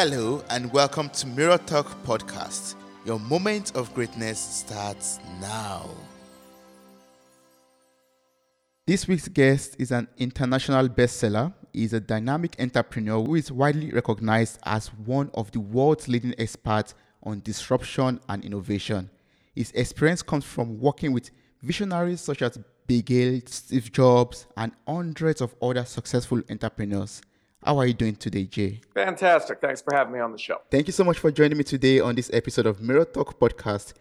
Hello, and welcome to Mirror Talk Podcast. Your moment of greatness starts now. This week's guest is an international bestseller. He's a dynamic entrepreneur who is widely recognized as one of the world's leading experts on disruption and innovation. His experience comes from working with visionaries such as Bill Gates, Steve Jobs, and hundreds of other successful entrepreneurs. How are you doing today, Jay? Fantastic. Thanks for having me on the show. Thank you so much for joining me today on this episode of Mirror Talk Podcast.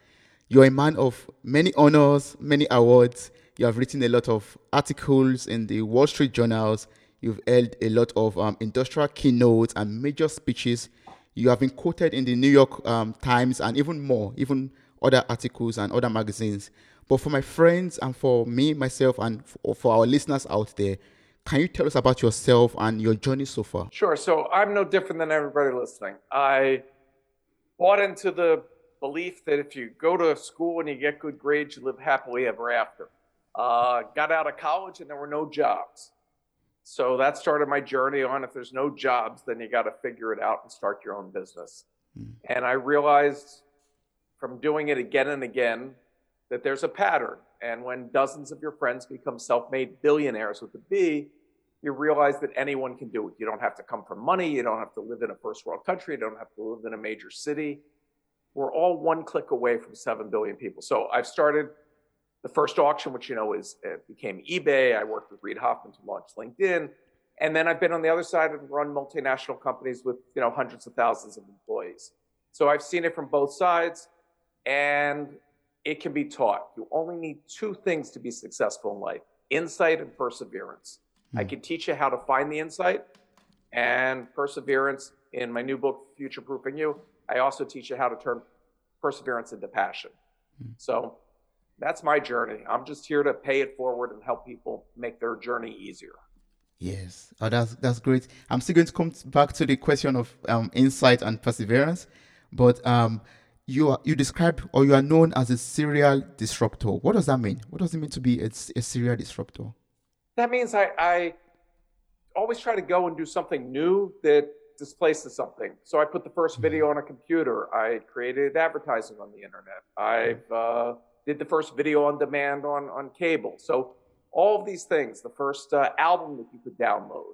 You're a man of many honors, many awards. You have written a lot of articles in the Wall Street journals. You've held a lot of um, industrial keynotes and major speeches. You have been quoted in the New York um, Times and even more, even other articles and other magazines. But for my friends and for me, myself, and for our listeners out there, can you tell us about yourself and your journey so far? Sure. So I'm no different than everybody listening. I bought into the belief that if you go to school and you get good grades, you live happily ever after. Uh, got out of college and there were no jobs. So that started my journey on if there's no jobs, then you got to figure it out and start your own business. Mm. And I realized from doing it again and again that there's a pattern. And when dozens of your friends become self made billionaires with a B, you realize that anyone can do it. You don't have to come from money. You don't have to live in a first world country. You don't have to live in a major city. We're all one click away from 7 billion people. So I've started the first auction, which you know is it became eBay. I worked with Reid Hoffman to launch LinkedIn. And then I've been on the other side and run multinational companies with you know hundreds of thousands of employees. So I've seen it from both sides. And it can be taught. You only need two things to be successful in life insight and perseverance. Mm. I hmm. can teach you how to find the insight and perseverance in my new book, Future Proofing You. I also teach you how to turn perseverance into passion. Mm. So that's my journey. I'm just here to pay it forward and help people make their journey easier. Yes, oh, that's that's great. I'm still going to come back to the question of um, insight and perseverance, but um, you are you describe or you are known as a serial disruptor. What does that mean? What does it mean to be a, a serial disruptor? That means I, I always try to go and do something new that displaces something. So I put the first video mm-hmm. on a computer. I created advertising on the internet. I uh, did the first video on demand on on cable. So all of these things. The first uh, album that you could download.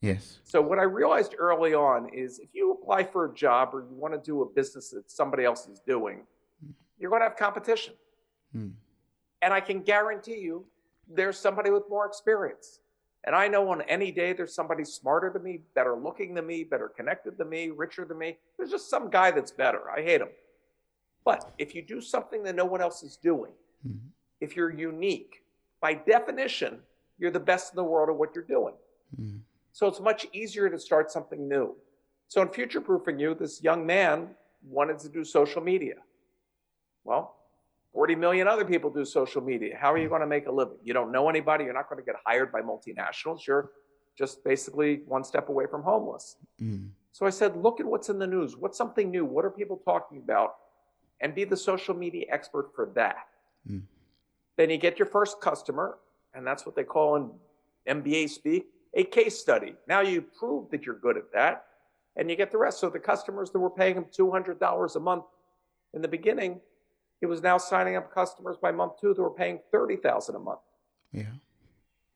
Yes. So what I realized early on is if you apply for a job or you want to do a business that somebody else is doing, you're going to have competition. Hmm. And I can guarantee you there's somebody with more experience. And I know on any day there's somebody smarter than me, better looking than me, better connected than me, richer than me. There's just some guy that's better. I hate him. But if you do something that no one else is doing, hmm if you're unique, by definition, you're the best in the world at what you're doing. Hmm. So it's much easier to start something new. So in future proofing you, this young man wanted to do social media. Well, 40 million other people do social media. How are you going to make a living? You don't know anybody. You're not going to get hired by multinationals. You're just basically one step away from homeless. Mm. So I said, look at what's in the news. What's something new? What are people talking about? And be the social media expert for that. Mm. Then you get your first customer, and that's what they call in MBA speak a case study. Now you prove that you're good at that and you get the rest. So the customers that were paying them $200 a month in the beginning, it was now signing up customers by month two that were paying 30000 a month. Yeah.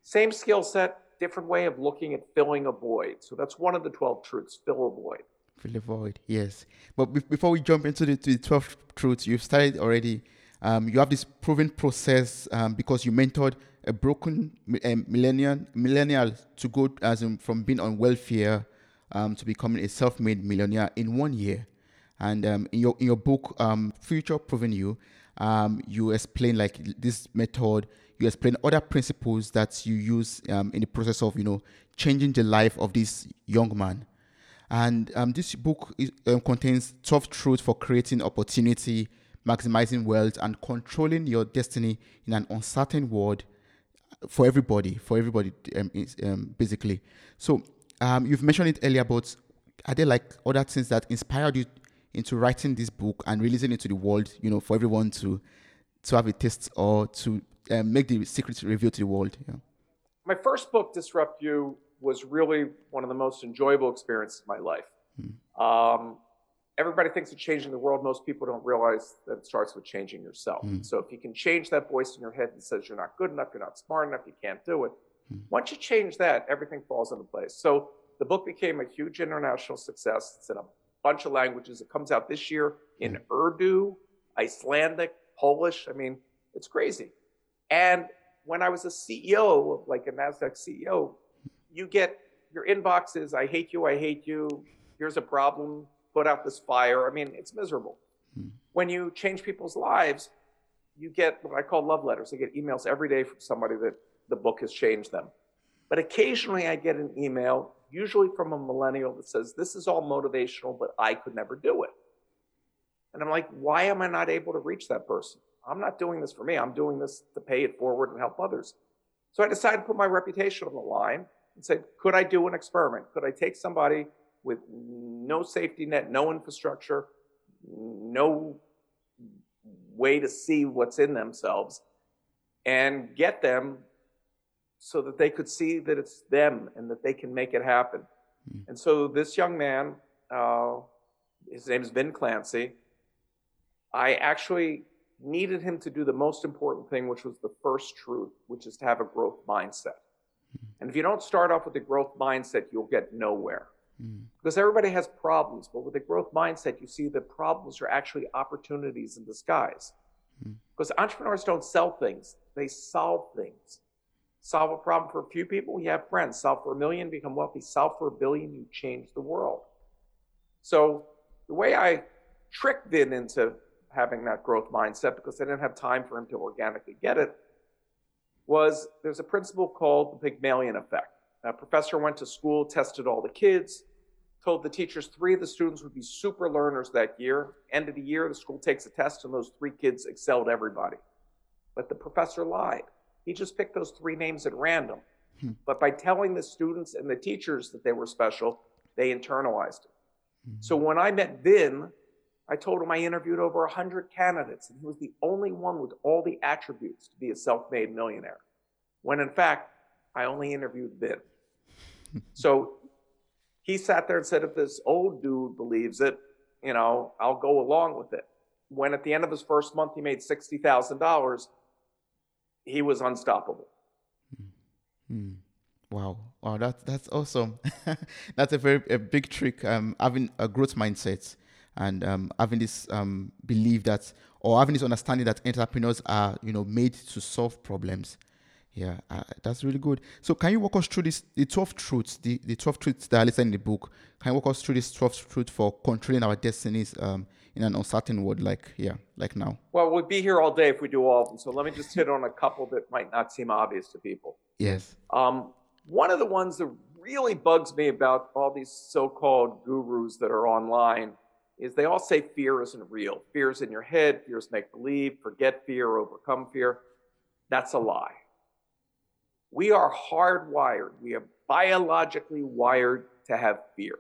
Same skill set, different way of looking at filling a void. So that's one of the 12 truths, fill a void. Fill a void, yes. But be- before we jump into the, the 12 truths, you've started already. Um, you have this proven process um, because you mentored a broken um, millennial millennial to go as in, from being on welfare um, to becoming a self-made millionaire in one year. And um, in your in your book, um, Future Proofing You, um, you explain like this method. You explain other principles that you use um, in the process of you know changing the life of this young man. And this book is, contains 12 truths for creating opportunity, maximizing wealth, and controlling your destiny in an uncertain world for everybody, for everybody, um, um, basically. So um, you've mentioned it earlier, but are there like other things that inspired you into writing this book and releasing it to the world? You know, for everyone to to have a taste or to um, make the secret reveal to the world. Yeah. My first book, Disrupt You, was really one of the most enjoyable experiences of my life. Hmm. Um, everybody thinks of changing the world. Most people don't realize that it starts with changing yourself. Mm. So if you can change that voice in your head that says you're not good enough, you're not smart enough, you can't do it. Mm. Once you change that, everything falls into place. So the book became a huge international success. It's in a bunch of languages. It comes out this year in Urdu, Icelandic, Polish. I mean, it's crazy. And when I was a CEO of like a NASDAQ CEO, you get your inbox is, I hate you, I hate you, here's a problem, put out this fire. I mean, it's miserable. Hmm. When you change people's lives, you get what I call love letters. I get emails every day from somebody that the book has changed them. But occasionally I get an email, usually from a millennial, that says, This is all motivational, but I could never do it. And I'm like, Why am I not able to reach that person? I'm not doing this for me. I'm doing this to pay it forward and help others. So I decided to put my reputation on the line and said, Could I do an experiment? Could I take somebody with no safety net, no infrastructure, no way to see what's in themselves, and get them so that they could see that it's them and that they can make it happen. Mm. And so this young man, uh, his name is Vin Clancy, I actually needed him to do the most important thing, which was the first truth, which is to have a growth mindset. And if you don't start off with a growth mindset, you'll get nowhere. Mm. Because everybody has problems, but with a growth mindset, you see that problems are actually opportunities in disguise. Mm. Because entrepreneurs don't sell things, they solve things. Solve a problem for a few people, you have friends. Solve for a million, become wealthy. Solve for a billion, you change the world. So the way I tricked Vin into having that growth mindset, because I didn't have time for him to organically get it, was there's a principle called the Pygmalion effect. A professor went to school, tested all the kids, told the teachers three of the students would be super learners that year. End of the year, the school takes a test, and those three kids excelled everybody. But the professor lied. He just picked those three names at random. Hmm. But by telling the students and the teachers that they were special, they internalized it. Mm. So when I met Vin, I told him I interviewed over 100 candidates, and he was the only one with all the attributes to be a self made millionaire. When in fact, I only interviewed Vin. so he sat there and said, if this old dude believes it, you know, I'll go along with it. When at the end of his first month he made $60,000, he was unstoppable. Mm. Wow, wow, that's that's awesome. that's a very a big trick. Um, having a growth mindset and um, having this um, belief that or having this understanding that entrepreneurs are you know made to solve problems. Yeah, uh, that's really good. So, can you walk us through this the twelve truths, the, the twelve truths that are listed in the book? Can you walk us through this twelve truths for controlling our destinies um, in an uncertain world like yeah, like now? Well, we'd be here all day if we do all of them. So let me just hit on a couple that might not seem obvious to people. Yes. Um, one of the ones that really bugs me about all these so-called gurus that are online is they all say fear isn't real. Fear's in your head, fear's make believe, forget fear, overcome fear. That's a lie. We are hardwired, we are biologically wired to have fear.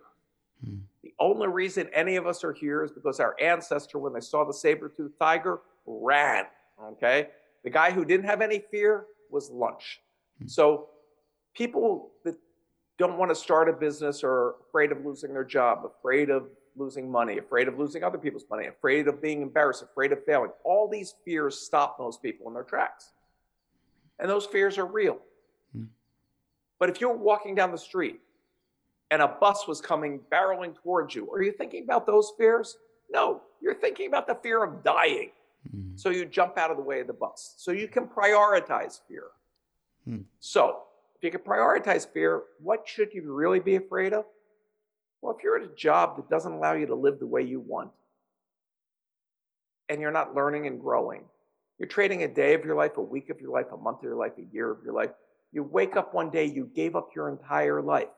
Hmm. The only reason any of us are here is because our ancestor, when they saw the saber-toothed tiger, ran. Okay? The guy who didn't have any fear was lunch. Hmm. So people that don't want to start a business are afraid of losing their job, afraid of losing money, afraid of losing other people's money, afraid of being embarrassed, afraid of failing. All these fears stop most people in their tracks. And those fears are real. Hmm. But if you're walking down the street and a bus was coming barreling towards you, are you thinking about those fears? No, you're thinking about the fear of dying. Mm. So you jump out of the way of the bus. So you can prioritize fear. Hmm. So if you can prioritize fear, what should you really be afraid of? Well, if you're at a job that doesn't allow you to live the way you want, and you're not learning and growing, you're trading a day of your life, a week of your life, a month of your life, a year of your life. You wake up one day, you gave up your entire life,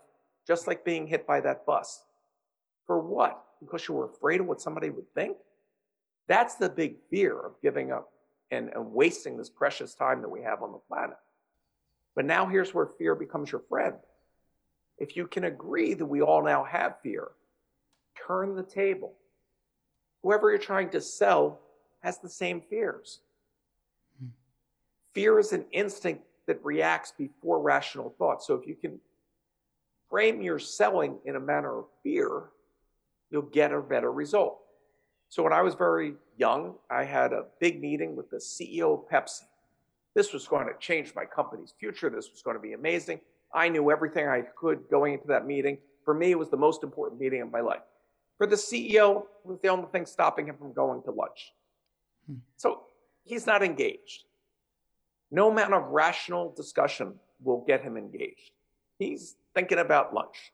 just like being hit by that bus. For what? Because you were afraid of what somebody would think? That's the big fear of giving up and, and wasting this precious time that we have on the planet. But now here's where fear becomes your friend. If you can agree that we all now have fear, turn the table. Whoever you're trying to sell has the same fears. Hmm. Fear is an instinct that reacts before rational thought. So if you can frame your selling in a manner of fear, you'll get a better result. So when I was very young, I had a big meeting with the CEO of Pepsi. This was going to change my company's future. This was going to be amazing. I knew everything I could going into that meeting. For me, it was the most important meeting of my life. For the CEO, it was the only thing stopping him from going to lunch. Hmm. So he's not engaged. No amount of rational discussion will get him engaged. He's thinking about lunch.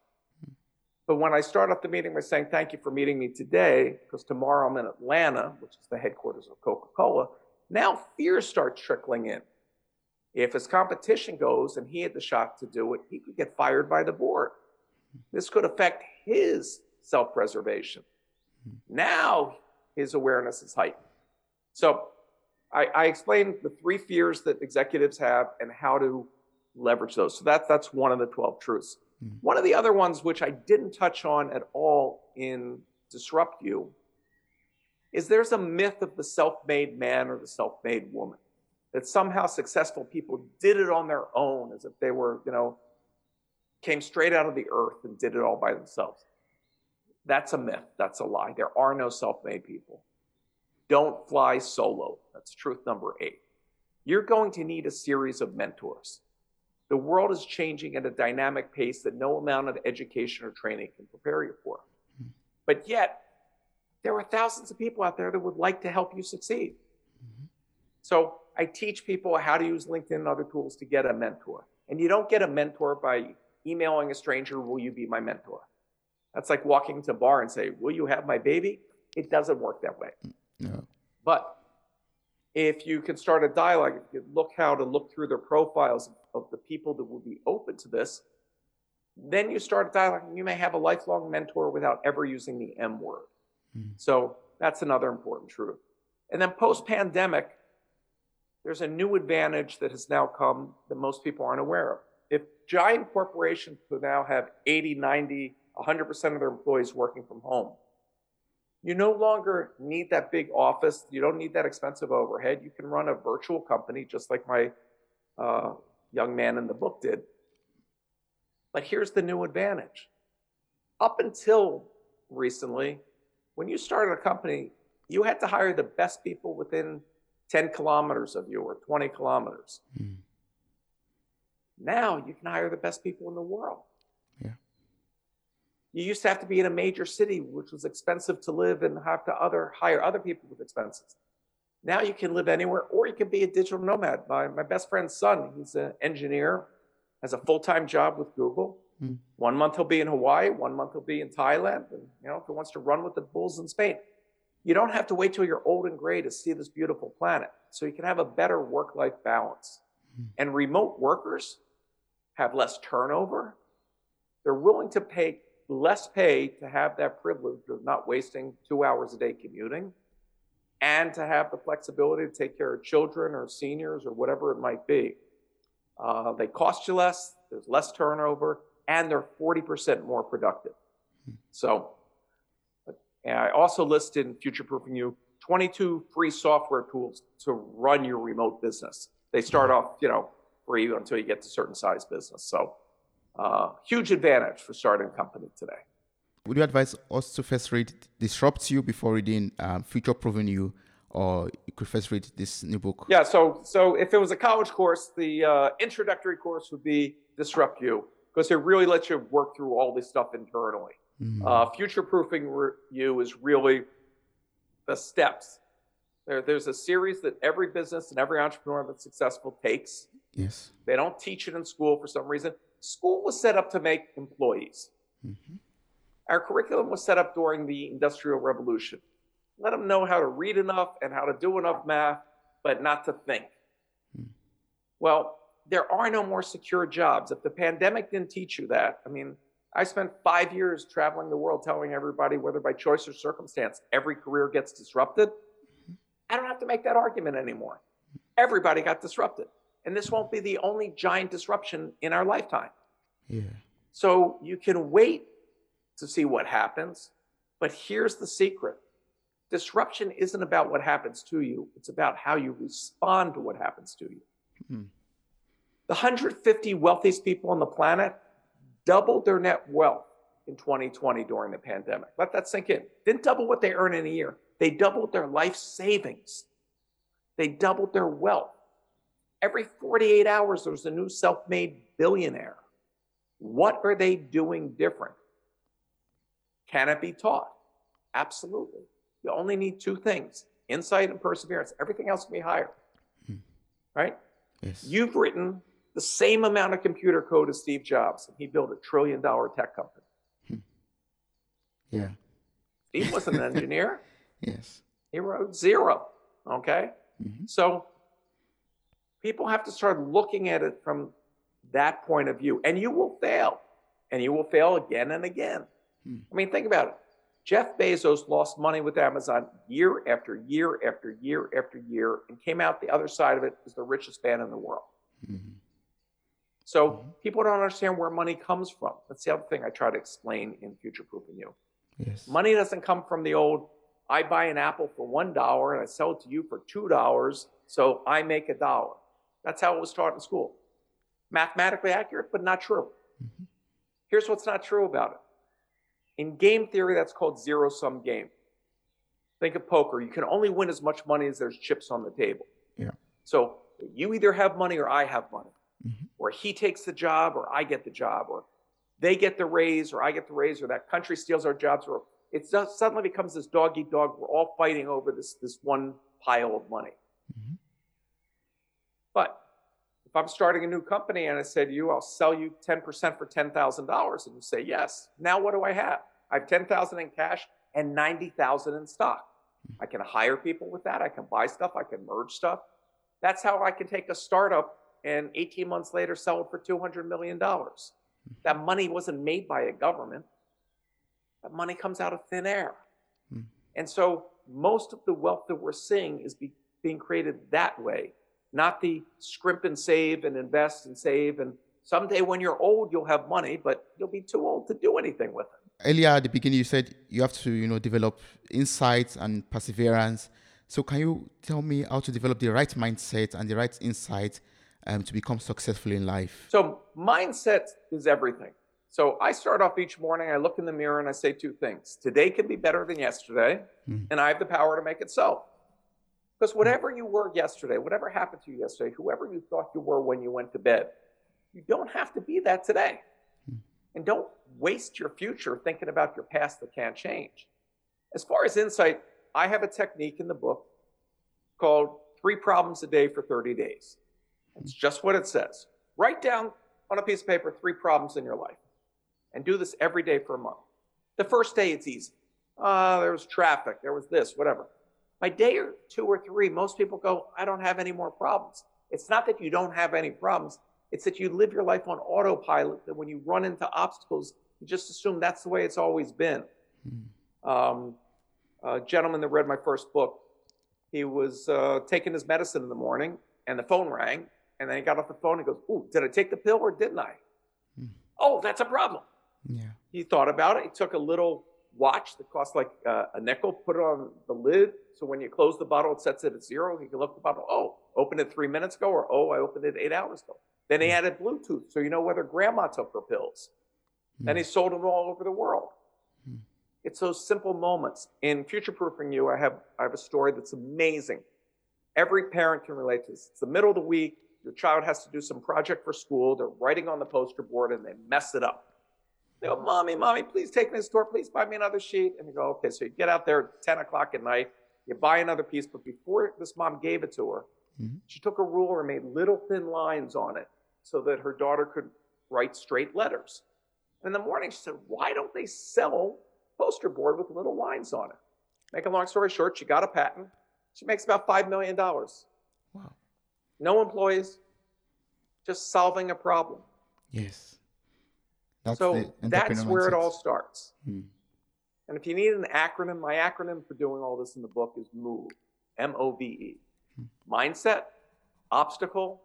But when I start off the meeting by saying, Thank you for meeting me today, because tomorrow I'm in Atlanta, which is the headquarters of Coca Cola, now fear starts trickling in. If his competition goes and he had the shot to do it, he could get fired by the board. This could affect his self preservation. Now his awareness is heightened. So I, I explained the three fears that executives have and how to leverage those. So that, that's one of the 12 truths. Mm. One of the other ones, which I didn't touch on at all in Disrupt You, is there's a myth of the self made man or the self made woman. That somehow successful people did it on their own as if they were, you know, came straight out of the earth and did it all by themselves. That's a myth. That's a lie. There are no self made people. Don't fly solo. That's truth number eight. You're going to need a series of mentors. The world is changing at a dynamic pace that no amount of education or training can prepare you for. Mm-hmm. But yet, there are thousands of people out there that would like to help you succeed. Mm-hmm. So I teach people how to use LinkedIn and other tools to get a mentor. And you don't get a mentor by emailing a stranger, will you be my mentor? That's like walking to a bar and say, will you have my baby? It doesn't work that way. No. But if you can start a dialogue, look how to look through their profiles of the people that will be open to this, then you start a dialogue and you may have a lifelong mentor without ever using the M word. Mm. So that's another important truth. And then post pandemic, there's a new advantage that has now come that most people aren't aware of. If giant corporations could now have 80, 90, 100% of their employees working from home, you no longer need that big office. You don't need that expensive overhead. You can run a virtual company just like my uh, young man in the book did. But here's the new advantage. Up until recently, when you started a company, you had to hire the best people within 10 kilometers of you or 20 kilometers. Mm. Now you can hire the best people in the world. Yeah. You used to have to be in a major city, which was expensive to live and have to other hire other people with expenses. Now you can live anywhere, or you can be a digital nomad. My, my best friend's son, he's an engineer, has a full-time job with Google. Mm. One month he'll be in Hawaii, one month he'll be in Thailand, and you know, if he wants to run with the bulls in Spain. You don't have to wait till you're old and gray to see this beautiful planet. So you can have a better work-life balance. Mm. And remote workers have less turnover. They're willing to pay less pay to have that privilege of not wasting two hours a day commuting and to have the flexibility to take care of children or seniors or whatever it might be. Uh, they cost you less, there's less turnover, and they're 40% more productive. So, and I also listed in Future Proofing You 22 free software tools to run your remote business. They start off, you know, free until you get to certain size business. So, uh, huge advantage for starting a company today. Would you advise us to first read Disrupt You before reading um, Future Proofing You, or you could first read this new book? Yeah, so so if it was a college course, the uh, introductory course would be Disrupt You because it really lets you work through all this stuff internally. Mm-hmm. Uh, Future Proofing You is really the steps. There, there's a series that every business and every entrepreneur that's successful takes. Yes. They don't teach it in school for some reason. School was set up to make employees. Mm-hmm. Our curriculum was set up during the Industrial Revolution. Let them know how to read enough and how to do enough math, but not to think. Mm. Well, there are no more secure jobs. If the pandemic didn't teach you that, I mean, I spent five years traveling the world telling everybody, whether by choice or circumstance, every career gets disrupted. I don't have to make that argument anymore. Everybody got disrupted. And this won't be the only giant disruption in our lifetime. Yeah. So you can wait to see what happens. But here's the secret disruption isn't about what happens to you, it's about how you respond to what happens to you. Mm. The 150 wealthiest people on the planet doubled their net wealth in 2020 during the pandemic. Let that sink in. Didn't double what they earn in a year. They doubled their life savings. They doubled their wealth. Every 48 hours, there's a new self made billionaire. What are they doing different? Can it be taught? Absolutely. You only need two things insight and perseverance. Everything else can be higher. Hmm. Right? Yes. You've written the same amount of computer code as Steve Jobs, and he built a trillion dollar tech company. Hmm. Yeah. Steve wasn't an engineer. yes. He wrote zero. Okay? Mm-hmm. So people have to start looking at it from that point of view. And you will fail. And you will fail again and again. Hmm. I mean, think about it. Jeff Bezos lost money with Amazon year after year after year after year and came out the other side of it as the richest man in the world. Mm-hmm. So Mhm. people don't understand where money comes from. That's the other thing I try to explain in Future Proofing You. Yes. Money doesn't come from the old, I buy an apple for one dollar and I sell it to you for two dollars, so I make a dollar. That's how it was taught in school. Mathematically accurate, but not true. Mhm. Here's what's not true about it. In game theory, that's called zero sum game. Think of poker. You can only win as much money as there's chips on the table. Yeah. So you either have money or I have money, Mhm. or he takes the job or I get the job, or they get the raise or I get the raise, or that country steals our jobs, or it suddenly becomes this dog eat dog. We're all fighting over this, this one pile of money. Mhm. But if I'm starting a new company and I say to you, I'll sell you 10% for $10,000, and you say yes, now what do I have? I have 10,000 in cash and 90,000 in stock. I can hire people with that. I can buy stuff. I can merge stuff. That's how I can take a startup and 18 months later sell it for $200 million. That money wasn't made by a government. That money comes out of thin air. Hmm. And so most of the wealth that we're seeing is be, being created that way, not the scrimp and save and invest and save. And someday when you're old, you'll have money, but you'll be too old to do anything with it. Earlier at the beginning, you said you have to, you know, develop insights and perseverance. So can you tell me how to develop the right mindset and the right insight um, to become successful in life? So mindset is everything. So I start off each morning, I look in the mirror and I say two things. Today can be better than yesterday, Mhm. and I have the power to make it so. Because whatever you were yesterday, whatever happened to you yesterday, whoever you thought you were when you went to bed, you don't have to be that today. And don't waste your future thinking about your past that can't change. As far as insight, I have a technique in the book called Three Problems a Day for 30 Days. It's just what it says. Write down on a piece of paper three problems in your life and do this every day for a month. The first day, it's easy. Ah, there was traffic, there was this, whatever. By day or two or three, most people go, I don't have any more problems. It's not that you don't have any problems, it's that you live your life on autopilot, that when you run into obstacles, you just assume that's the way it's always been. Um, a gentleman that read my first book, he was uh, taking his medicine in the morning, and the phone rang, and then he got off the phone and goes, Ooh, did I take the pill or didn't I? Hmm. Oh, that's a problem. Yeah. He thought about it. He took a little watch that cost like uh, a nickel, put it on the lid. So when you close the bottle, it sets it at zero. He can look at the bottle. Oh, opened it three minutes ago, or oh, I opened it eight hours ago. Then he added Bluetooth, so you know whether grandma took her pills. And he sold them all over the world. Hmm. It's those simple moments. In future proofing you, I have I have a story that's amazing. Every parent can relate to this. It's the middle of the week. Your child has to do some project for school. They're writing on the poster board and they mess it up. They go, Mommy, Mommy, please take me to the store. Please buy me another sheet. And you go, Okay. So you get out there at 10 o'clock at night. You buy another piece. But before this mom gave it to her, Mhm. she took a ruler and made little thin lines on it so that her daughter could write straight letters. In the morning, she said, Why don't they sell poster board with little lines on it? Make a long story short, she got a patent. She makes about $5 million. Wow. No employees, just solving a problem. Yes. That's so that's entrepreneur where it all starts. Hmm. And if you need an acronym, my acronym for doing all this in the book is MOVE, M O V E. Mindset, obstacle,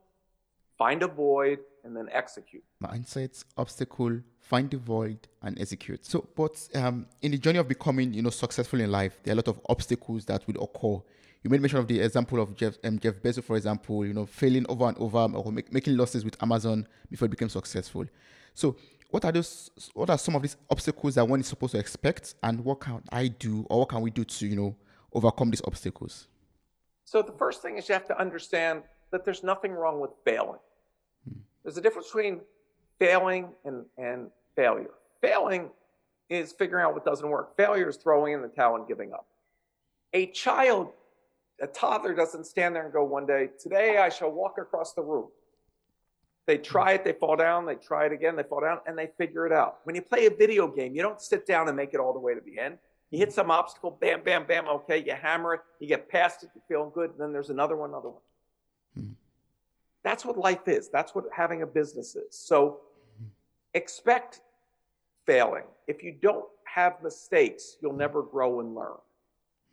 find a void, and then execute. mindset, obstacle, find the void, and execute. So, but um, in the journey of becoming, you know, successful in life, there are a lot of obstacles that will occur. You made mention of the example of Jeff, um, Jeff Bezos, for example, you know, failing over and over or make, making losses with Amazon before it became successful. So, what are those? What are some of these obstacles that one is supposed to expect, and what can I do, or what can we do to you know overcome these obstacles? So the first thing is you have to understand that there's nothing wrong with failing. There's a difference between failing and, and failure. Failing is figuring out what doesn't work. Failure is throwing in the towel and giving up. A child, a toddler doesn't stand there and go one day, today I shall walk across the room. They try it, they fall down, they try it again, they fall down, and they figure it out. When you play a video game, you don't sit down and make it all the way to the end. You hit some obstacle, bam, bam, bam, okay, you hammer it, you get past it, you feel good, and then there's another one, another one. That's what life is. That's what having a business is. So expect failing. If you don't have mistakes, you'll never grow and learn.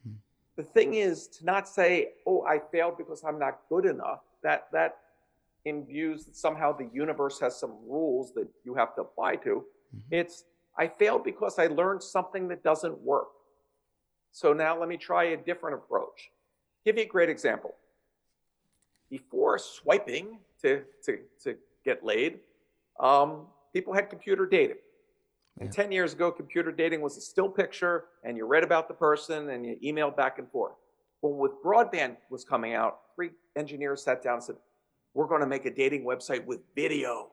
Hmm. The thing is to not say, "Oh, I failed because I'm not good enough." That that imbues that somehow the universe has some rules that you have to apply to. Mm-hmm. It's I failed because I learned something that doesn't work. So now let me try a different approach. Give you a great example. Before swiping to, to, to get laid, um, people had computer dating. And 10 years ago, computer dating was a still picture, and you read about the person and you emailed back and forth. Well, with broadband was coming out, three engineers sat down and said, We're going to make a dating website with video.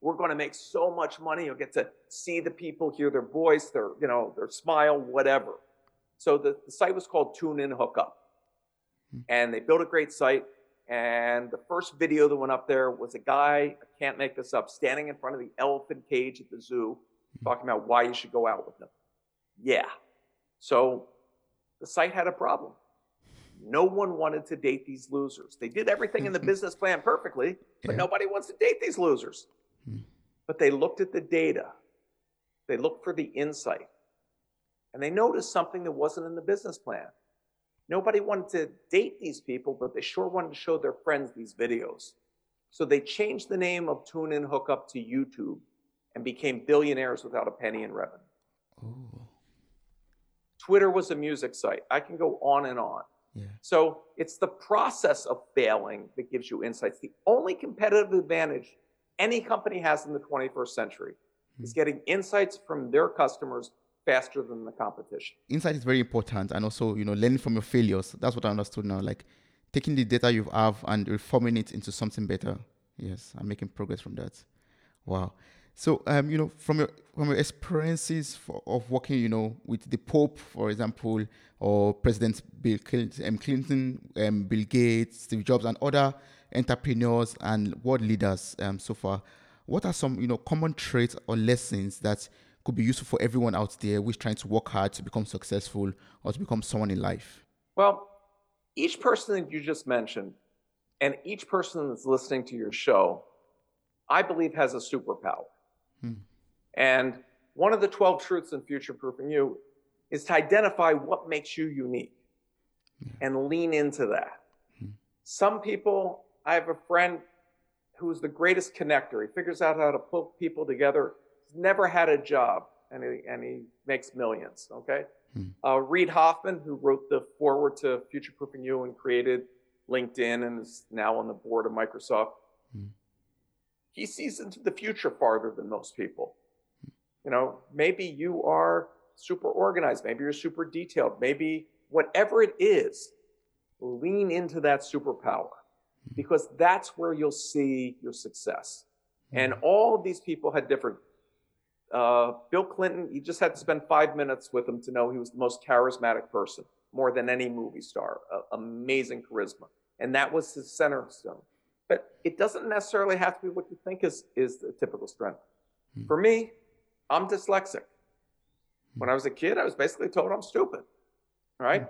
We're going to make so much money. You'll get to see the people, hear their voice, their, you know, their smile, whatever. So the, the site was called Tune In Hookup. Hmm. And they built a great site. And the first video that went up there was a guy, I can't make this up, standing in front of the elephant cage at the zoo, hmm. talking about why you should go out with them. Yeah. So the site had a problem. No one wanted to date these losers. They did everything in the business plan perfectly, but yeah. nobody wants to date these losers. But they looked at the data, they looked for the insight, and they noticed something that wasn't in the business plan. Nobody wanted to date these people, but they sure wanted to show their friends these videos. So they changed the name of Tune In Hookup to YouTube and became billionaires without a penny in revenue. Ooh. Twitter was a music site. I can go on and on. Yeah. So it's the process of failing that gives you insights. The only competitive advantage any company has in the 21st century mm-hmm. is getting insights from their customers faster than the competition. Insight is very important, and also you know learning from your failures. That's what I understood now. Like taking the data you have and reforming it into something better. Yes, I'm making progress from that. Wow. So, um, you know, from your from your experiences for, of working, you know, with the Pope, for example, or President Bill Clinton, um, Clinton Bill Gates, Steve Jobs, and other entrepreneurs and world leaders um, so far, what are some you know common traits or lessons that could be useful for everyone out there who's trying to work hard to become successful or to become someone in life? Well, each person that you just mentioned, and each person that's listening to your show, I believe has a superpower. Hmm. And one of the 12 truths in future proofing you is to identify what makes you unique yeah. and lean into that. Hmm. Some people I have a friend who's the greatest connector. He figures out how to put people together. Never had a job, and he, and he makes millions. Okay. Hmm. Uh, Reid Hoffman, who wrote the forward to Future Proofing You and created LinkedIn and is now on the board of Microsoft. Hmm. He sees into the future farther than most people. You know, maybe you are super organized, maybe you're super detailed, maybe whatever it is, lean into that superpower because that's where you'll see your success. And mm-hmm. all of these people had different. Uh, Bill Clinton, you just had to spend five minutes with him to know he was the most charismatic person, more than any movie star. Uh, amazing charisma, and that was his center stone. But it doesn't necessarily have to be what you think is is the typical strength. Hmm. For me, I'm dyslexic. When I was a kid, I was basically told I'm stupid. Right? Hmm.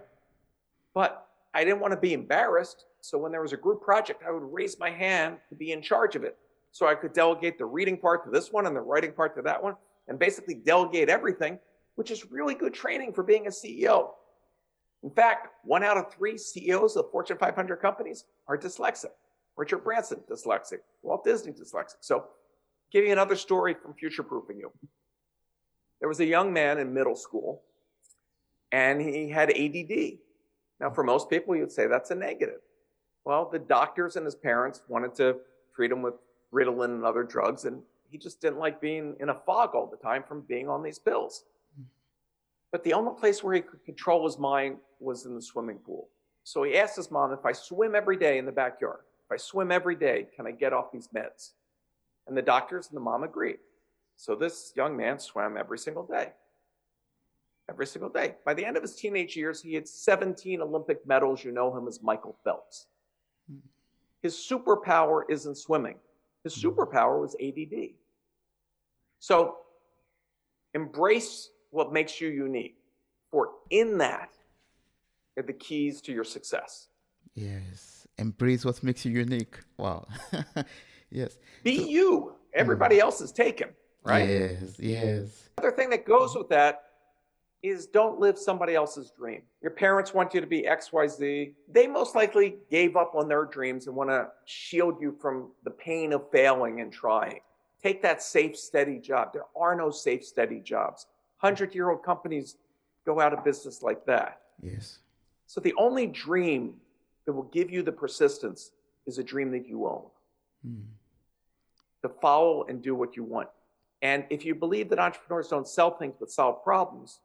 But I didn't want to be embarrassed. So when there was a group project, I would raise my hand to be in charge of it. So I could delegate the reading part to this one and the writing part to that one, and basically delegate everything, which is really good training for being a CEO. In fact, one out of three CEOs of Fortune 500 companies are dyslexic. Richard Branson, dyslexic. Walt Disney, dyslexic. So, give you another story from future proofing you. There was a young man in middle school, and he had ADD. Now, for most people, you'd say that's a negative. Well, the doctors and his parents wanted to treat him with Ritalin and other drugs, and he just didn't like being in a fog all the time from being on these pills. Mm-hmm. But the only place where he could control his mind was in the swimming pool. So he asked his mom, if I swim every day in the backyard, if I swim every day, can I get off these meds? And the doctors and the mom agreed. So this young man swam every single day. Every single day. By the end of his teenage years, he had 17 Olympic medals. You know him as Michael Phelps. Hmm. His superpower isn't swimming. His superpower was ADD. So embrace what makes you unique. For in that are the keys to your success. Yes. Embrace what makes you unique. Wow. yes. Be so, you. Everybody mm. else is taken, right? Yes, yes. Other thing that goes with that is don't live somebody else's dream. Your parents want you to be XYZ. They most likely gave up on their dreams and want to shield you from the pain of failing and trying. Take that safe, steady job. There are no safe, steady jobs. 100 year old companies go out of business like that. Yes. So the only dream that will give you the persistence is a dream that you own. Hmm. To follow and do what you want. And if you believe that entrepreneurs don't sell things but solve problems,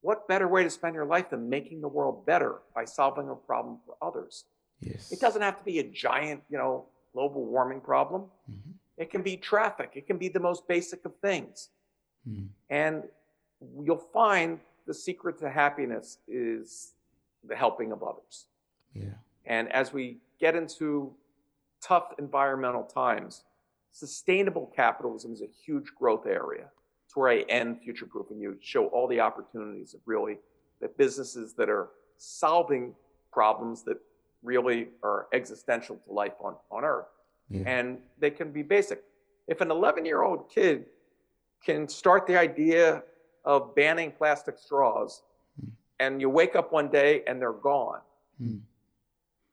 what better way to spend your life than making the world better by solving a problem for others? Yes. It doesn't have to be a giant, you know, global warming problem. Mm-hmm. It can be traffic. It can be the most basic of things. Mm-hmm. And you'll find the secret to happiness is the helping of others. Yeah. And as we get into tough environmental times, sustainable capitalism is a huge growth area. It's where I end future proofing you, show all the opportunities of really that businesses that are solving problems that really are existential to life on, on Earth. Yeah. And they can be basic. If an 11 year old kid can start the idea of banning plastic straws mm. and you wake up one day and they're gone, mm.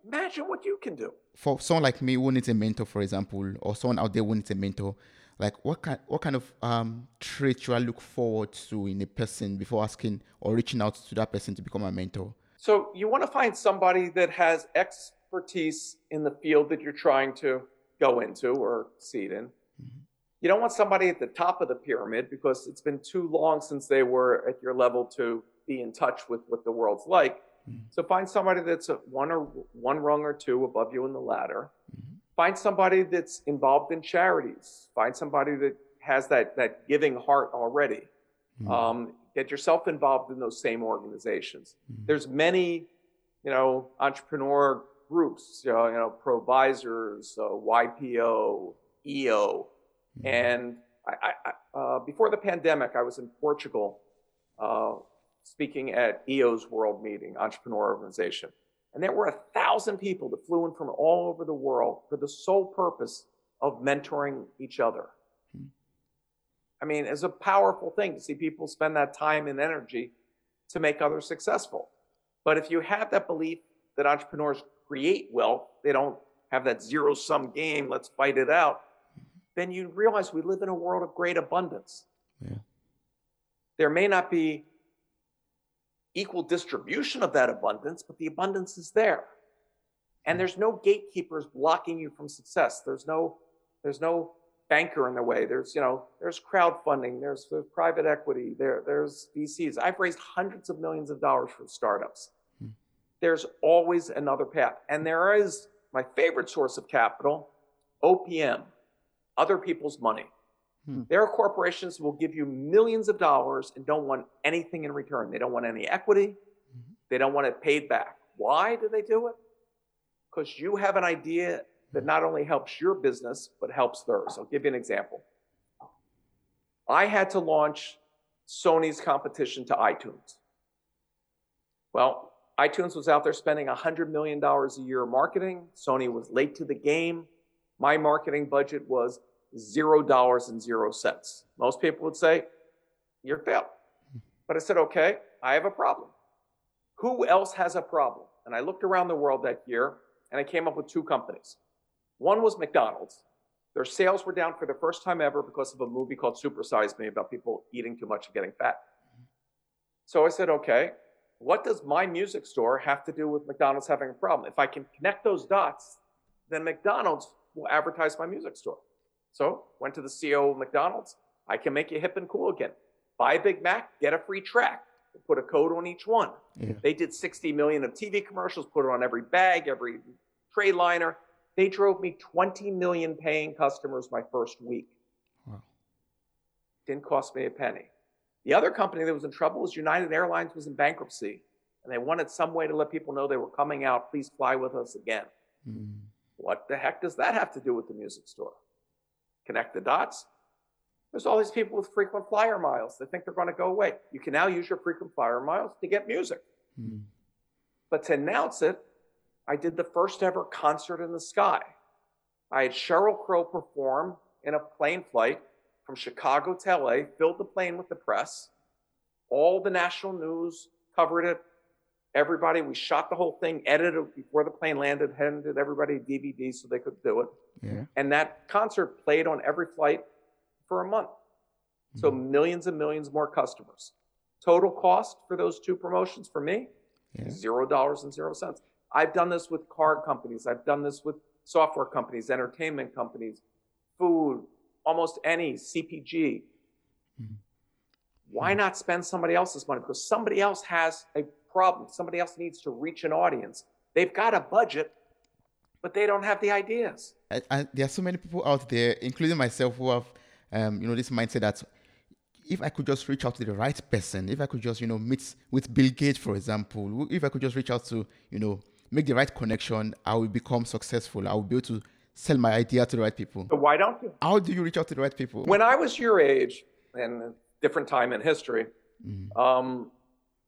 imagine what you can do. For someone like me who needs a mentor, for example, or someone out there who needs a mentor, like what kind what kind of um, traits should I look forward to in a person before asking or reaching out to that person to become a mentor? So you want to find somebody that has expertise in the field that you're trying to go into or seed in. Mm-hmm. You don't want somebody at the top of the pyramid because it's been too long since they were at your level to be in touch with what the world's like. Mm-hmm. So find somebody that's one or one rung or two above you in the ladder. Find somebody that's involved in charities. Find somebody that has that, that giving heart already. Mm-hmm. Um, get yourself involved in those same organizations. Mm-hmm. There's many, you know, entrepreneur groups, you know, you know Provisors, uh, YPO, EO. Mm-hmm. And I, I, uh, before the pandemic, I was in Portugal uh, speaking at EO's World Meeting, entrepreneur organization. And there were a thousand people that flew in from all over the world for the sole purpose of mentoring each other. Hmm. I mean, it's a powerful thing to see people spend that time and energy to make others successful. But if you have that belief that entrepreneurs create wealth, they don't have that zero sum game, let's fight it out, then you realize we live in a world of great abundance. Yeah. There may not be equal distribution of that abundance, but the abundance is there. And there's no gatekeepers blocking you from success. There's no, there's no banker in the way. There's, you know, there's crowdfunding, there's, there's private equity, there, there's VCs. I've raised hundreds of millions of dollars for startups. Hmm. There's always another path. And there is my favorite source of capital, OPM, other people's money. Hmm. There are corporations will give you millions of dollars and don't want anything in return. They don't want any equity. Mm-hmm. They don't want it paid back. Why do they do it? Because you have an idea that not only helps your business, but helps theirs. I'll give you an example. I had to launch Sony's competition to iTunes. Well, iTunes was out there spending $100 million a year marketing. Sony was late to the game. My marketing budget was zero dollars and zero cents. Most people would say, you're failed. But I said, okay, I have a problem. Who else has a problem? And I looked around the world that year and I came up with two companies. One was McDonald's. Their sales were down for the first time ever because of a movie called Super Size Me about people eating too much and getting fat. So I said, okay, what does my music store have to do with McDonald's having a problem? If I can connect those dots, then McDonald's will advertise my music store. So went to the CEO of McDonald's. I can make you hip and cool again. Buy a Big Mac, get a free track. Put a code on each one. Yeah. They did 60 million of TV commercials, put it on every bag, every tray liner. They drove me 20 million paying customers my first week. Wow. Didn't cost me a penny. The other company that was in trouble was United Airlines was in bankruptcy, and they wanted some way to let people know they were coming out. Please fly with us again. Mm. What the heck does that have to do with the music store? Connect the dots. There's all these people with frequent flyer miles that think they're going to go away. You can now use your frequent flyer miles to get music. Mm. But to announce it, I did the first ever concert in the sky. I had Sheryl Crow perform in a plane flight from Chicago to LA, filled the plane with the press. All the national news covered it. Everybody, we shot the whole thing, edited it before the plane landed, handed everybody a DVD so they could do it. Yeah. And that concert played on every flight for a month. So Mm. millions and millions more customers. Total cost for those two promotions for me, Yeah. zero dollars and zero cents. I've done this with car companies. I've done this with software companies, entertainment companies, food, almost any CPG. Mhm. Why not spend somebody else's money? Because somebody else has a problem. Somebody else needs to reach an audience. They've got a budget, but they don't have the ideas. I, I, there are so many people out there, including myself, who have, um, you know, this mindset that if I could just reach out to the right person, if I could just, you know, meet with Bill Gates, for example, if I could just reach out to, you know, make the right connection, I will become successful. I will be able to sell my idea to the right people. So why don't you? How do you reach out to the right people? When I was your age, and different time in history, Mm. um,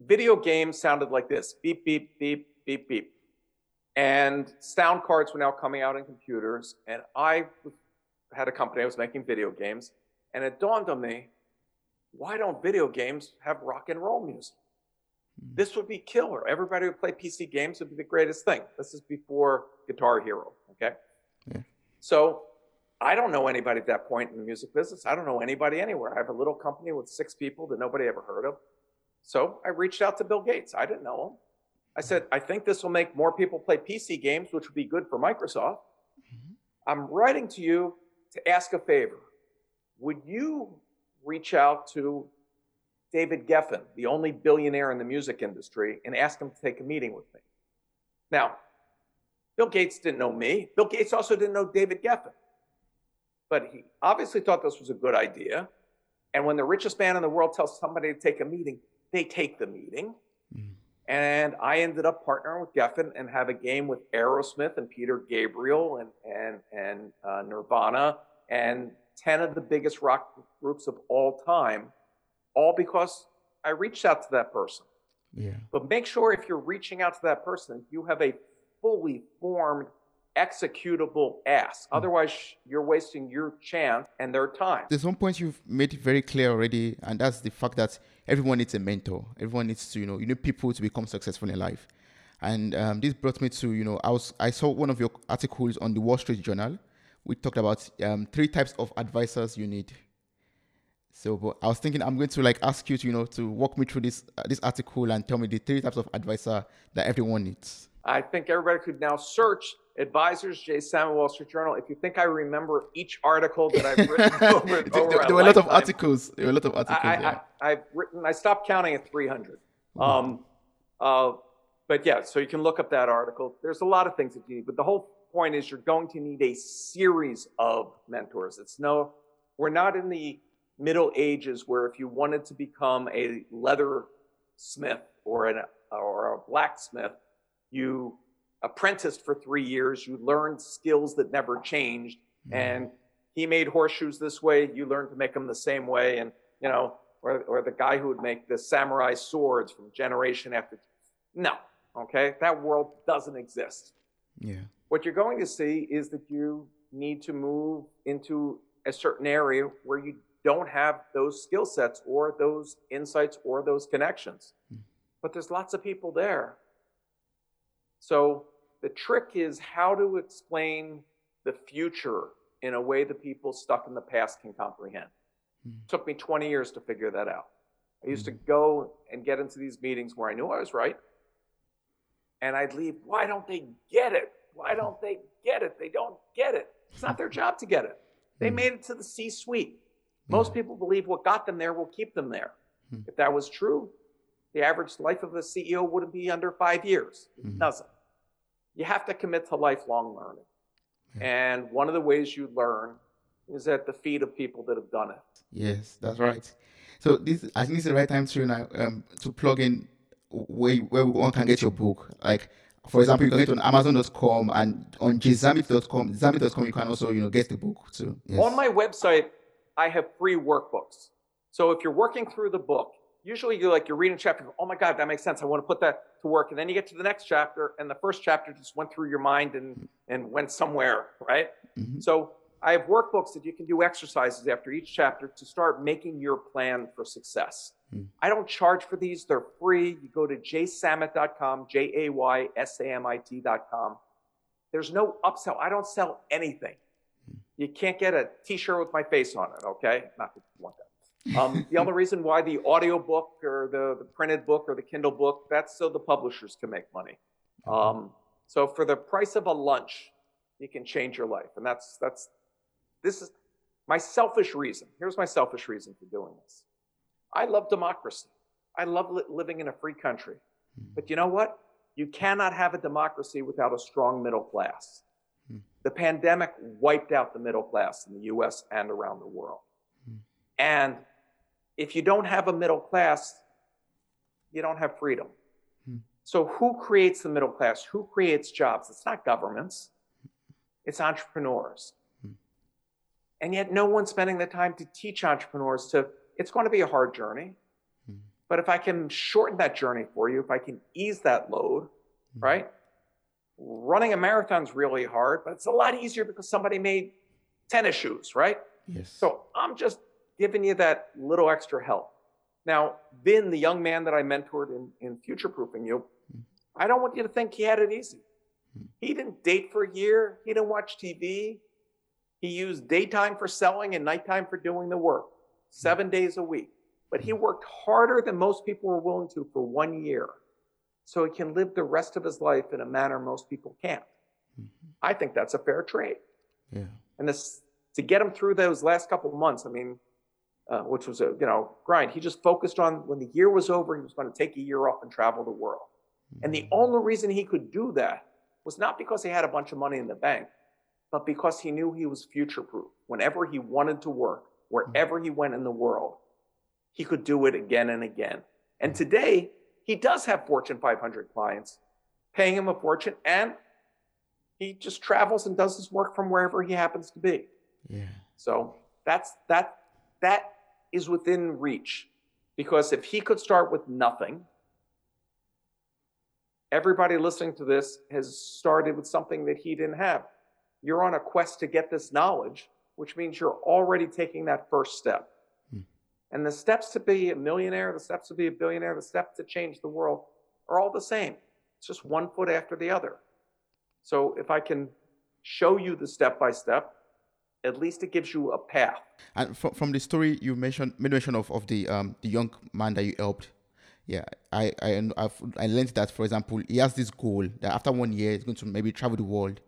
video games sounded like this beep, beep, beep, beep, beep. And sound cards were now coming out in computers. And I had a company, I was making video games. And it dawned on me why don't video games have rock and roll music? Hmm. This would be killer. Everybody would play PC games, would be the greatest thing. This is before Guitar Hero, okay? Yeah. So I don't know anybody at that point in the music business. I don't know anybody anywhere. I have a little company with six people that nobody ever heard of. So I reached out to Bill Gates. I didn't know him. I said, I think this will make more people play PC games, which would be good for Microsoft. Mm-hmm. I'm writing to you to ask a favor. Would you reach out to David Geffen, the only billionaire in the music industry, and ask him to take a meeting with me? Now, Bill Gates didn't know me. Bill Gates also didn't know David Geffen. But he obviously thought this was a good idea. And when the richest man in the world tells somebody to take a meeting, they take the meeting. Mm. And I ended up partnering with Geffen and have a game with Aerosmith and Peter Gabriel and and and uh, Nirvana and ten of the biggest rock groups of all time, all because I reached out to that person. Yeah. But make sure if you're reaching out to that person, you have a fully formed, executable ask. Otherwise, you're wasting your chance and their time. There's one point you've made very clear already, and that's the fact that everyone needs a mentor. Everyone needs to, you know, you need people to become successful in life. And um, this brought me to, you know, I was I saw one of your articles on the Wall Street Journal. We talked about um, three types of advisors you need. So, but I was thinking I'm going to like ask you to, you know, to walk me through this uh, this article and tell me the three types of advisor that everyone needs. I think everybody could now search advisors, Jay Samit, Wall Street Journal. If you think I remember each article that I've written over, there, over there were a lot of articles. There were a lot of articles. I, yeah. I, I've written, I stopped counting at 300. Um, uh, but yeah, so you can look up that article. There's a lot of things that you need, but the whole point is you're going to need a series of mentors. It's no, we're not in the Middle Ages where if you wanted to become a leather smith or an or a blacksmith, you apprenticed for three years, you learned skills that never changed, mm-hmm. and he made horseshoes this way, you learned to make them the same way, and you know, or or the guy who would make the samurai swords from generation after. Generation. No, okay, that world doesn't exist. yeah. What you're going to see is that you need to move into a certain area where you don't have those skill sets or those insights or those connections. Hmm. But there's lots of people there. So the trick is how to explain the future in a way that people stuck in the past can comprehend. Hmm. took me 20 years to figure that out. I used to hmm. go and get into these meetings where I knew I was right. And I'd leave, why don't they get it? Why hmm. don't they get it? They don't get it. It's not their job to get it. They made it to the C suite. Most people believe what got them there will keep them there. If that was true, the average life of a CEO wouldn't be under five years. It doesn't. You have to commit to lifelong learning. And one of the ways you learn is at the feet of people that have done it. Yes, that's right. So this, I think, it's the right time to now um, to plug in where where one can get your book. Like, for example, you can get on Amazon.com and on jaysamit.com. Samit.com, you can also you know get the book too. Yes. On my website, I have free workbooks. So if you're working through the book, usually you're like you're reading a chapter, oh my God, that makes sense. I want to put that to work. And then you get to the next chapter, and the first chapter just went through your mind and and went somewhere, right? Mm-hmm. So I have workbooks that you can do exercises after each chapter to start making your plan for success. Hmm. I don't charge for these, they're free. You go to jaysamit.com, J A Y S A M I T.com. There's no upsell. I don't sell anything. Hmm. You can't get a t shirt with my face on it, okay? Not that you want that. Um, the other reason why the audio book or the, the printed book or the Kindle book, that's so the publishers can make money. Um, so for the price of a lunch, you can change your life. And that's, that's, this is my selfish reason. Here's my selfish reason for doing this. I love democracy. I love li- living in a free country. But you know what? You cannot have a democracy without a strong middle class. The pandemic wiped out the middle class in the US and around the world. And if you don't have a middle class, you don't have freedom. Hmm. So, who creates the middle class? Who creates jobs? It's not governments, it's entrepreneurs. Hmm. And yet, no one's spending the time to teach entrepreneurs to, it's going to be a hard journey. Hmm. But if I can shorten that journey for you, if I can ease that load, right? Running a marathon's really hard, but it's a lot easier because somebody made tennis shoes, right? Yes. So I'm just giving you that little extra help. Now, Vin, the young man that I mentored in, in future proofing you, hmm. I don't want you to think he had it easy. Hmm. He didn't date for a year, he didn't watch TV. He used daytime for selling and nighttime for doing the work, hmm. seven days a week. But he worked harder than most people were willing to for one year. So he can live the rest of his life in a manner most people can't. I think that's a fair trade. Yeah. And this to get him through those last couple of months, I mean, uh, which was a you know grind. He just focused on when the year was over, he was going to take a year off and travel the world. And the mm-hmm. only reason he could do that was not because he had a bunch of money in the bank, but because he knew he was future proof. Whenever he wanted to work, mm-hmm. wherever he went in the world, he could do it again and again. And mm-hmm. today, he does have Fortune 500 clients paying him a fortune, and he just travels and does his work from wherever he happens to be. Yeah. So that's that that is within reach. Because if he could start with nothing, everybody listening to this has started with something that he didn't have. You're on a quest to get this knowledge, which means you're already taking that first step. Hmm. And the steps to be a millionaire, the steps to be a billionaire, the steps to change the world are all the same. It's just one foot after the other. So if I can show you the step by step, at least it gives you a path. And from, from the story you mentioned, made mention of, of the um the young man that you helped. Yeah, I I I've, I learned that for example, he has this goal that after one year he's going to maybe travel the world,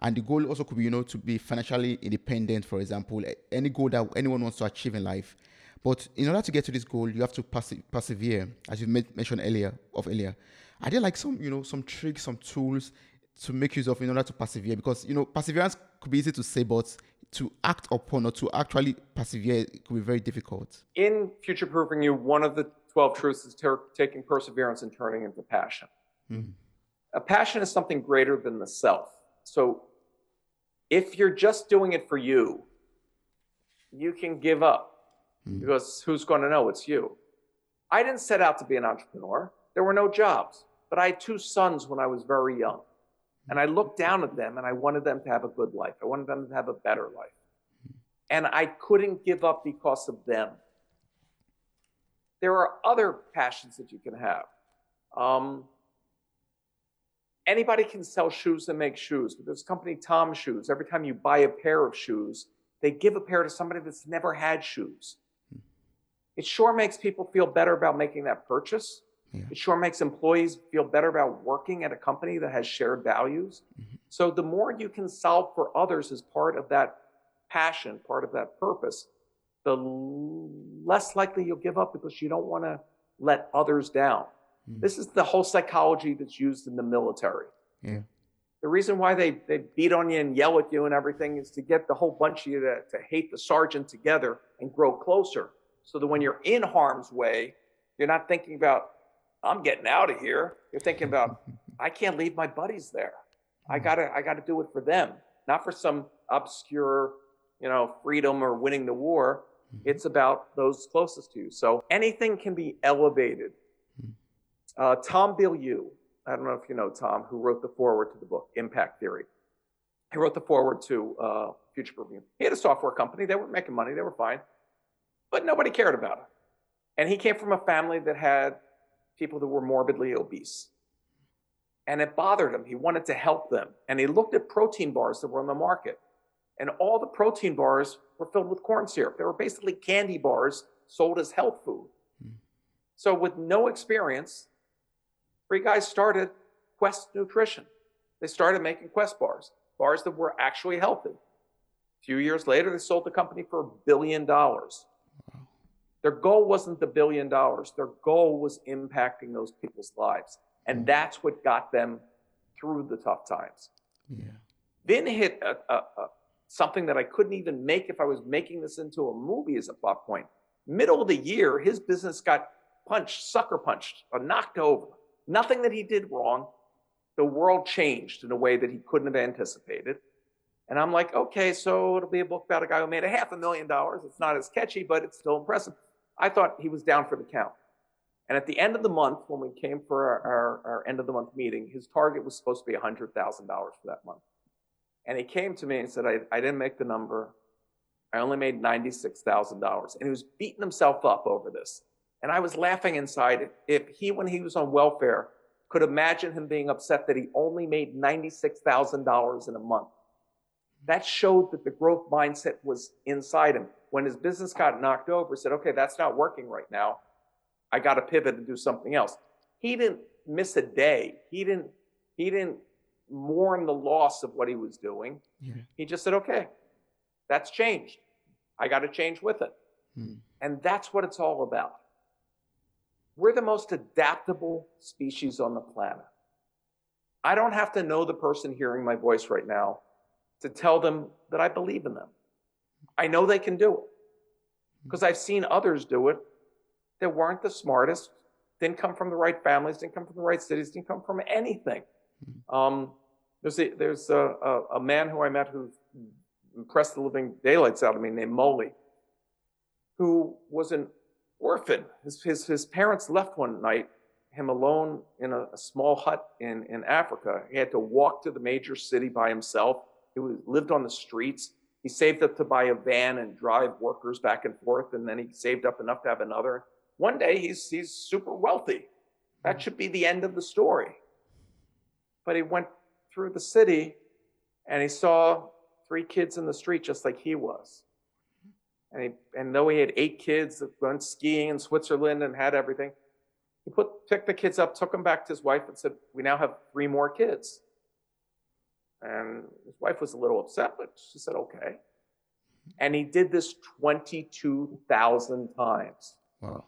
and the goal also could be you know to be financially independent. For example, any goal that anyone wants to achieve in life. But in order to get to this goal, you have to perse- persevere, as you mentioned earlier. Of earlier, are there like some you know some tricks, some tools to make use of in order to persevere? Because you know perseverance could be easy to say, but to act upon or to actually persevere could be very difficult. In future proofing you, one of the 12 truths is ter- taking perseverance and turning into passion. Hmm. A passion is something greater than the self. So if you're just doing it for you, you can give up hmm. because who's going to know it's you? I didn't set out to be an entrepreneur. There were no jobs, but I had two sons when I was very young. And I looked down at them and I wanted them to have a good life. I wanted them to have a better life. And I couldn't give up because of them. There are other passions that you can have. Um, anybody can sell shoes and make shoes. But there's a company, Tom Shoes. Every time you buy a pair of shoes, they give a pair to somebody that's never had shoes. It sure makes people feel better about making that purchase. Yeah. It sure makes employees feel better about working at a company that has shared values. So the more you can solve for others as part of that passion, part of that purpose, the less likely you'll give up because you don't want to let others down. Mm. This is the whole psychology that's used in the military. Yeah. The reason why they, they beat on you and yell at you and everything is to get the whole bunch of you to, to hate the sergeant together and grow closer. So that when you're in harm's way, you're not thinking about, I'm getting out of here. You're thinking about, I can't leave my buddies there. I mm. gotta, I gotta do it for them, not for some obscure, you know, freedom or winning the war. Mm-hmm. It's about those closest to you. So anything can be elevated. Mm. Uh, Tom Bilyeu, I don't know if you know Tom, who wrote the foreword to the book, Impact Theory. He wrote the foreword to uh, Future Proofing. He had a software company. They were making money. They were fine. But nobody cared about it. And he came from a family that had people that were morbidly obese. And it bothered him. He wanted to help them. And he looked at protein bars that were on the market. And all the protein bars were filled with corn syrup. They were basically candy bars sold as health food. Mm. So, with no experience, three guys started Quest Nutrition. They started making Quest bars, bars that were actually healthy. A few years later, they sold the company for a billion dollars. Their goal wasn't the billion dollars, their goal was impacting those people's lives. And mm. that's what got them through the tough times. Yeah. Then hit a, a, a something that I couldn't even make if I was making this into a movie as a plot point. Middle of the year, his business got punched, sucker punched, or knocked over. Nothing that he did wrong. The world changed in a way that he couldn't have anticipated. And I'm like, okay, so it'll be a book about a guy who made a half a million dollars. It's not as catchy, but it's still impressive. I thought he was down for the count. And at the end of the month, when we came for our, our, our end of the month meeting, his target was supposed to be $100,000 for that month. And he came to me and said, I, I didn't make the number. I only made $96,000. And he was beating himself up over this. And I was laughing inside. If he, when he was on welfare, could imagine him being upset that he only made $96,000 in a month, that showed that the growth mindset was inside him. When his business got knocked over, said, okay, that's not working right now. I got to pivot and do something else. He didn't miss a day. He didn't, he didn't mourn the loss of what he was doing. Yeah. He just said, okay, that's changed. I got to change with it. Hmm. And that's what it's all about. We're the most adaptable species on the planet. I don't have to know the person hearing my voice right now to tell them that I believe in them. I know they can do it because I've seen others do it that weren't the smartest, didn't come from the right families, didn't come from the right cities, didn't come from anything. Um, there's a, there's a, a, a, man who I met who impressed the living daylights out of me named Molly, who was an orphan. His, his, his parents left one night, him alone in a, a, small hut in, in Africa. He had to walk to the major city by himself. He was, lived on the streets. He saved up to buy a van and drive workers back and forth, and then he saved up enough to have another. One day he's, he's super wealthy. That mm. should be the end of the story. But he went through the city and he saw three kids in the street just like he was. And, he, and though he had eight kids that went skiing in Switzerland and had everything, he put, picked the kids up, took them back to his wife, and said, We now have three more kids. And his wife was a little upset, but she said, Okay. And he did this 22,000 times. Wow.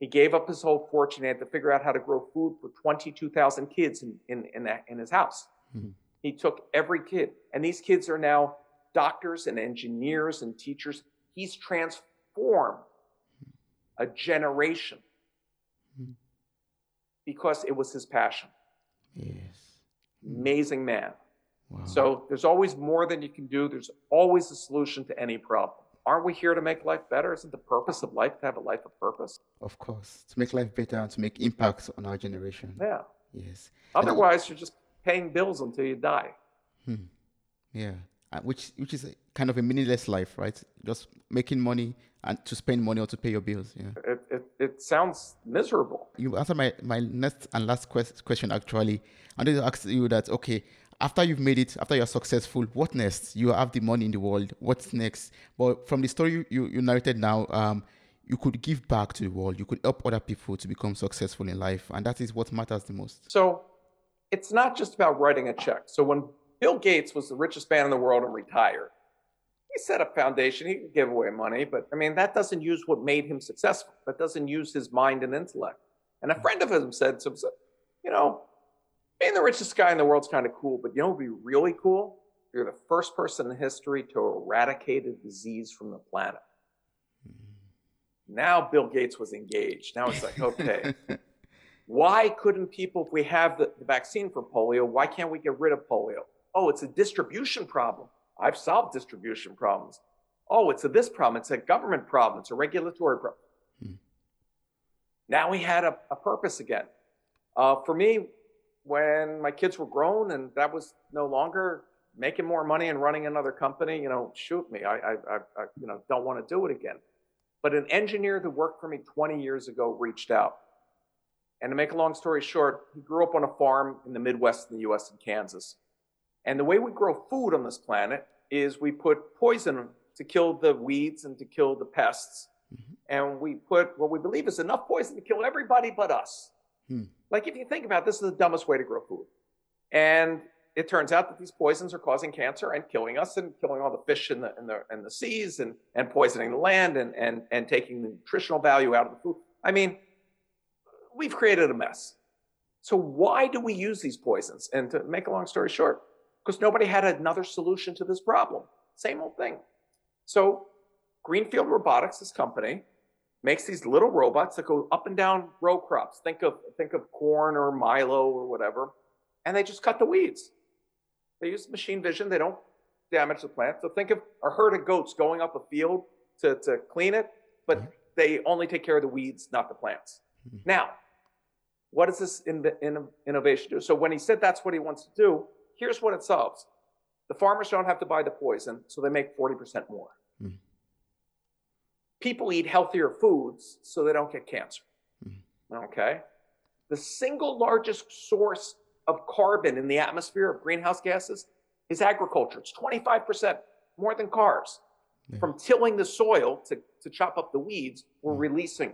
He gave up his whole fortune. He had to figure out how to grow food for 22,000 kids in, in, in, that, in his house. Mm-hmm. He took every kid. And these kids are now doctors and engineers and teachers. He's transformed a generation because it was his passion. Yes. Amazing man. Wow. So there's always more than you can do. There's always a solution to any problem. Aren't we here to make life better? Isn't the purpose of life to have a life of purpose? Of course, to make life better and to make impacts on our generation. Yeah. Yes. Otherwise, you're just paying bills until you die. Hmm. Yeah uh, which which is kind of a meaningless life, right? Just making money and to spend money or to pay your bills. Yeah. It it, it sounds miserable. You answer my my next and last quest- question. Actually, I wanted to ask you that. Okay, after you've made it, after you're successful, what next? You have the money in the world. What's next? But from the story you, you narrated now, um, you could give back to the world. You could help other people to become successful in life, and that is what matters the most. So, it's not just about writing a check. So when Bill Gates was the richest man in the world and retired. he set up foundation. He could give away money, but I mean, that doesn't use what made him successful. That doesn't use his mind and intellect. And a friend of his said to him, you know, being the richest guy in the world is kind of cool, but you know what would be really cool? You're the first person in history to eradicate a disease from the planet. Now Bill Gates was engaged. Now it's like, okay, why couldn't people, if we have the, the, vaccine for polio, why can't we get rid of polio? Oh, it's a distribution problem. I've solved distribution problems. Oh, it's a this problem. It's a government problem. It's a regulatory problem. Hmm. Now we had a, a purpose again. Uh, for me, when my kids were grown and that was no longer making more money and running another company, you know, shoot me. I, I, I, I you know, don't want to do it again. But an engineer that worked for me 20 years ago reached out. And to make a long story short, he grew up on a farm in the Midwest in the US in Kansas. And the way we grow food on this planet is we put poison to kill the weeds and to kill the pests. Mm-hmm. And we put what we believe is enough poison to kill everybody but us. Hmm. Like if you think about it, this is the dumbest way to grow food. And it turns out that these poisons are causing cancer and killing us and killing all the fish in the in the, in the seas and, and poisoning the land and, and, and taking the nutritional value out of the food. I mean, we've created a mess. So why do we use these poisons? And to make a long story short, because nobody had another solution to this problem. Same old thing. So Greenfield Robotics, this company, makes these little robots that go up and down row crops. Think of think of corn or milo or whatever, and they just cut the weeds. They use machine vision. They don't damage the plant. So think of a herd of goats going up a field to, to clean it, but they only take care of the weeds, not the plants. Mm-hmm. Now, what does this in, in, innovation do? So when he said that's what he wants to do, here's what it solves. The farmers don't have to buy the poison, so they make 40% more. People eat healthier foods so they don't get cancer. Mm-hmm. Okay? The single largest source of carbon in the atmosphere of greenhouse gases is agriculture. It's 25% more than cars. Yeah. From tilling the soil to, to chop up the weeds, we're mm. releasing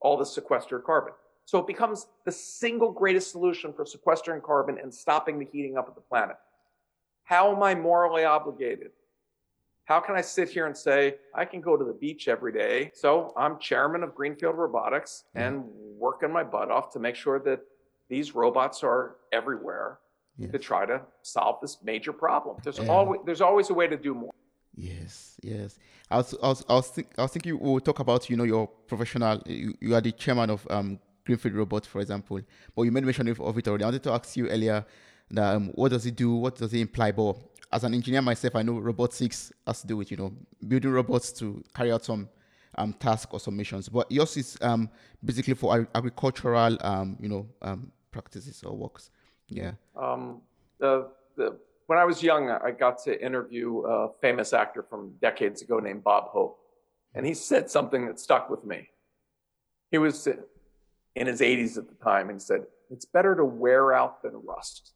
all the sequestered carbon. So it becomes the single greatest solution for sequestering carbon and stopping the heating up of the planet. How am I morally obligated? How can I sit here and say, I can go to the beach every day? So I'm chairman of Greenfield Robotics and working my butt off to make sure that these robots are everywhere yes. to try to solve this major problem. There's yeah. always there's always a way to do more. Yes, yes. I was I was I was, think, I was thinking we'll talk about you know your professional. You, you are the chairman of um, Greenfield Robots, for example. But you made mention of it already. I wanted to ask you earlier that um, what does it do? What does it imply? But as an engineer myself, I know robotics has to do with you know building robots to carry out some um, task or some missions. But yours is um, basically for agricultural um, you know um, practices or works. Yeah. Um, the, the, when I was young, I got to interview a famous actor from decades ago named Bob Hope. And he said something that stuck with me. He was in his 80s at the time and said, It's better to wear out than rust.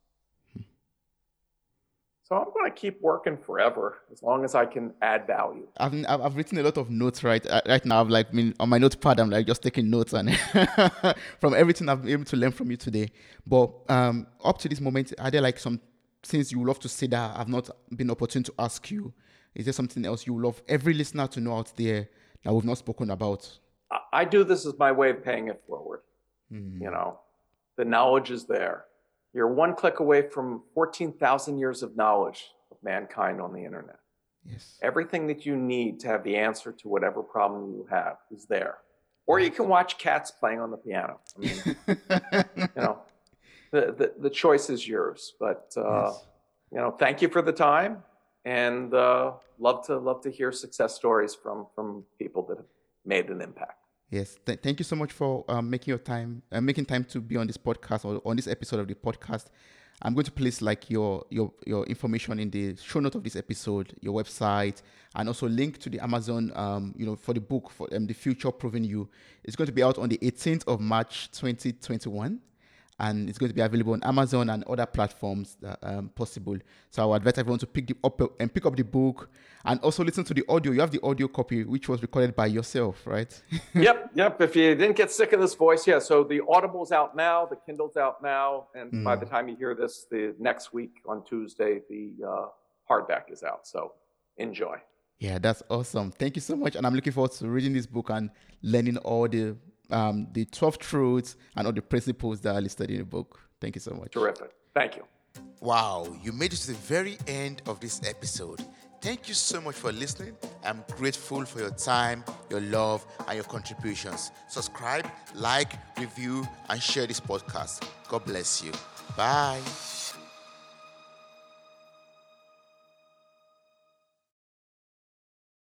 So I'm going to keep working forever as long as I can add value. I've I've written a lot of notes right uh, right now. I've like been on my notepad. I'm like just taking notes and from everything I've been able to learn from you today. But um, up to this moment, are there like some things you would love to say that I've not been opportune to ask you? Is there something else you would love every listener to know out there that we've not spoken about? I do this as my way of paying it forward. Mm. You know, the knowledge is there. You're one click away from 14,000 years of knowledge of mankind on the internet. Yes. Everything that you need to have the answer to whatever problem you have is there. Or you can watch cats playing on the piano. I mean, you know, the, the, the, choice is yours. But, uh, yes. you know, thank you for the time and uh, love to love to hear success stories from from people that have made an impact. Yes, th- thank you so much for um, making your time, uh, making time to be on this podcast or on this episode of the podcast. I'm going to place like your your your information in the show note of this episode, your website, and also link to the Amazon, um, you know, for the book for um, the future proofing you. It's going to be out on the 18th of March, 2021 and it's going to be available on Amazon and other platforms that um, possible. So I would advise everyone to pick the up and pick up the book and also listen to the audio. You have the audio copy, which was recorded by yourself, right? yep, yep. If you didn't get sick of this voice, yeah. So the Audible's out now, the Kindle's out now, and mm. by the time you hear this, the next week on Tuesday, the uh, hardback is out. So enjoy. Yeah, that's awesome. Thank you so much. And I'm looking forward to reading this book and learning all the um, the 12 truths and all the principles that are listed in the book. Thank you so much. Terrific. Thank you. Wow, you made it to the very end of this episode. Thank you so much for listening. I'm grateful for your time, your love, and your contributions. Subscribe, like, review, and share this podcast. God bless you. Bye.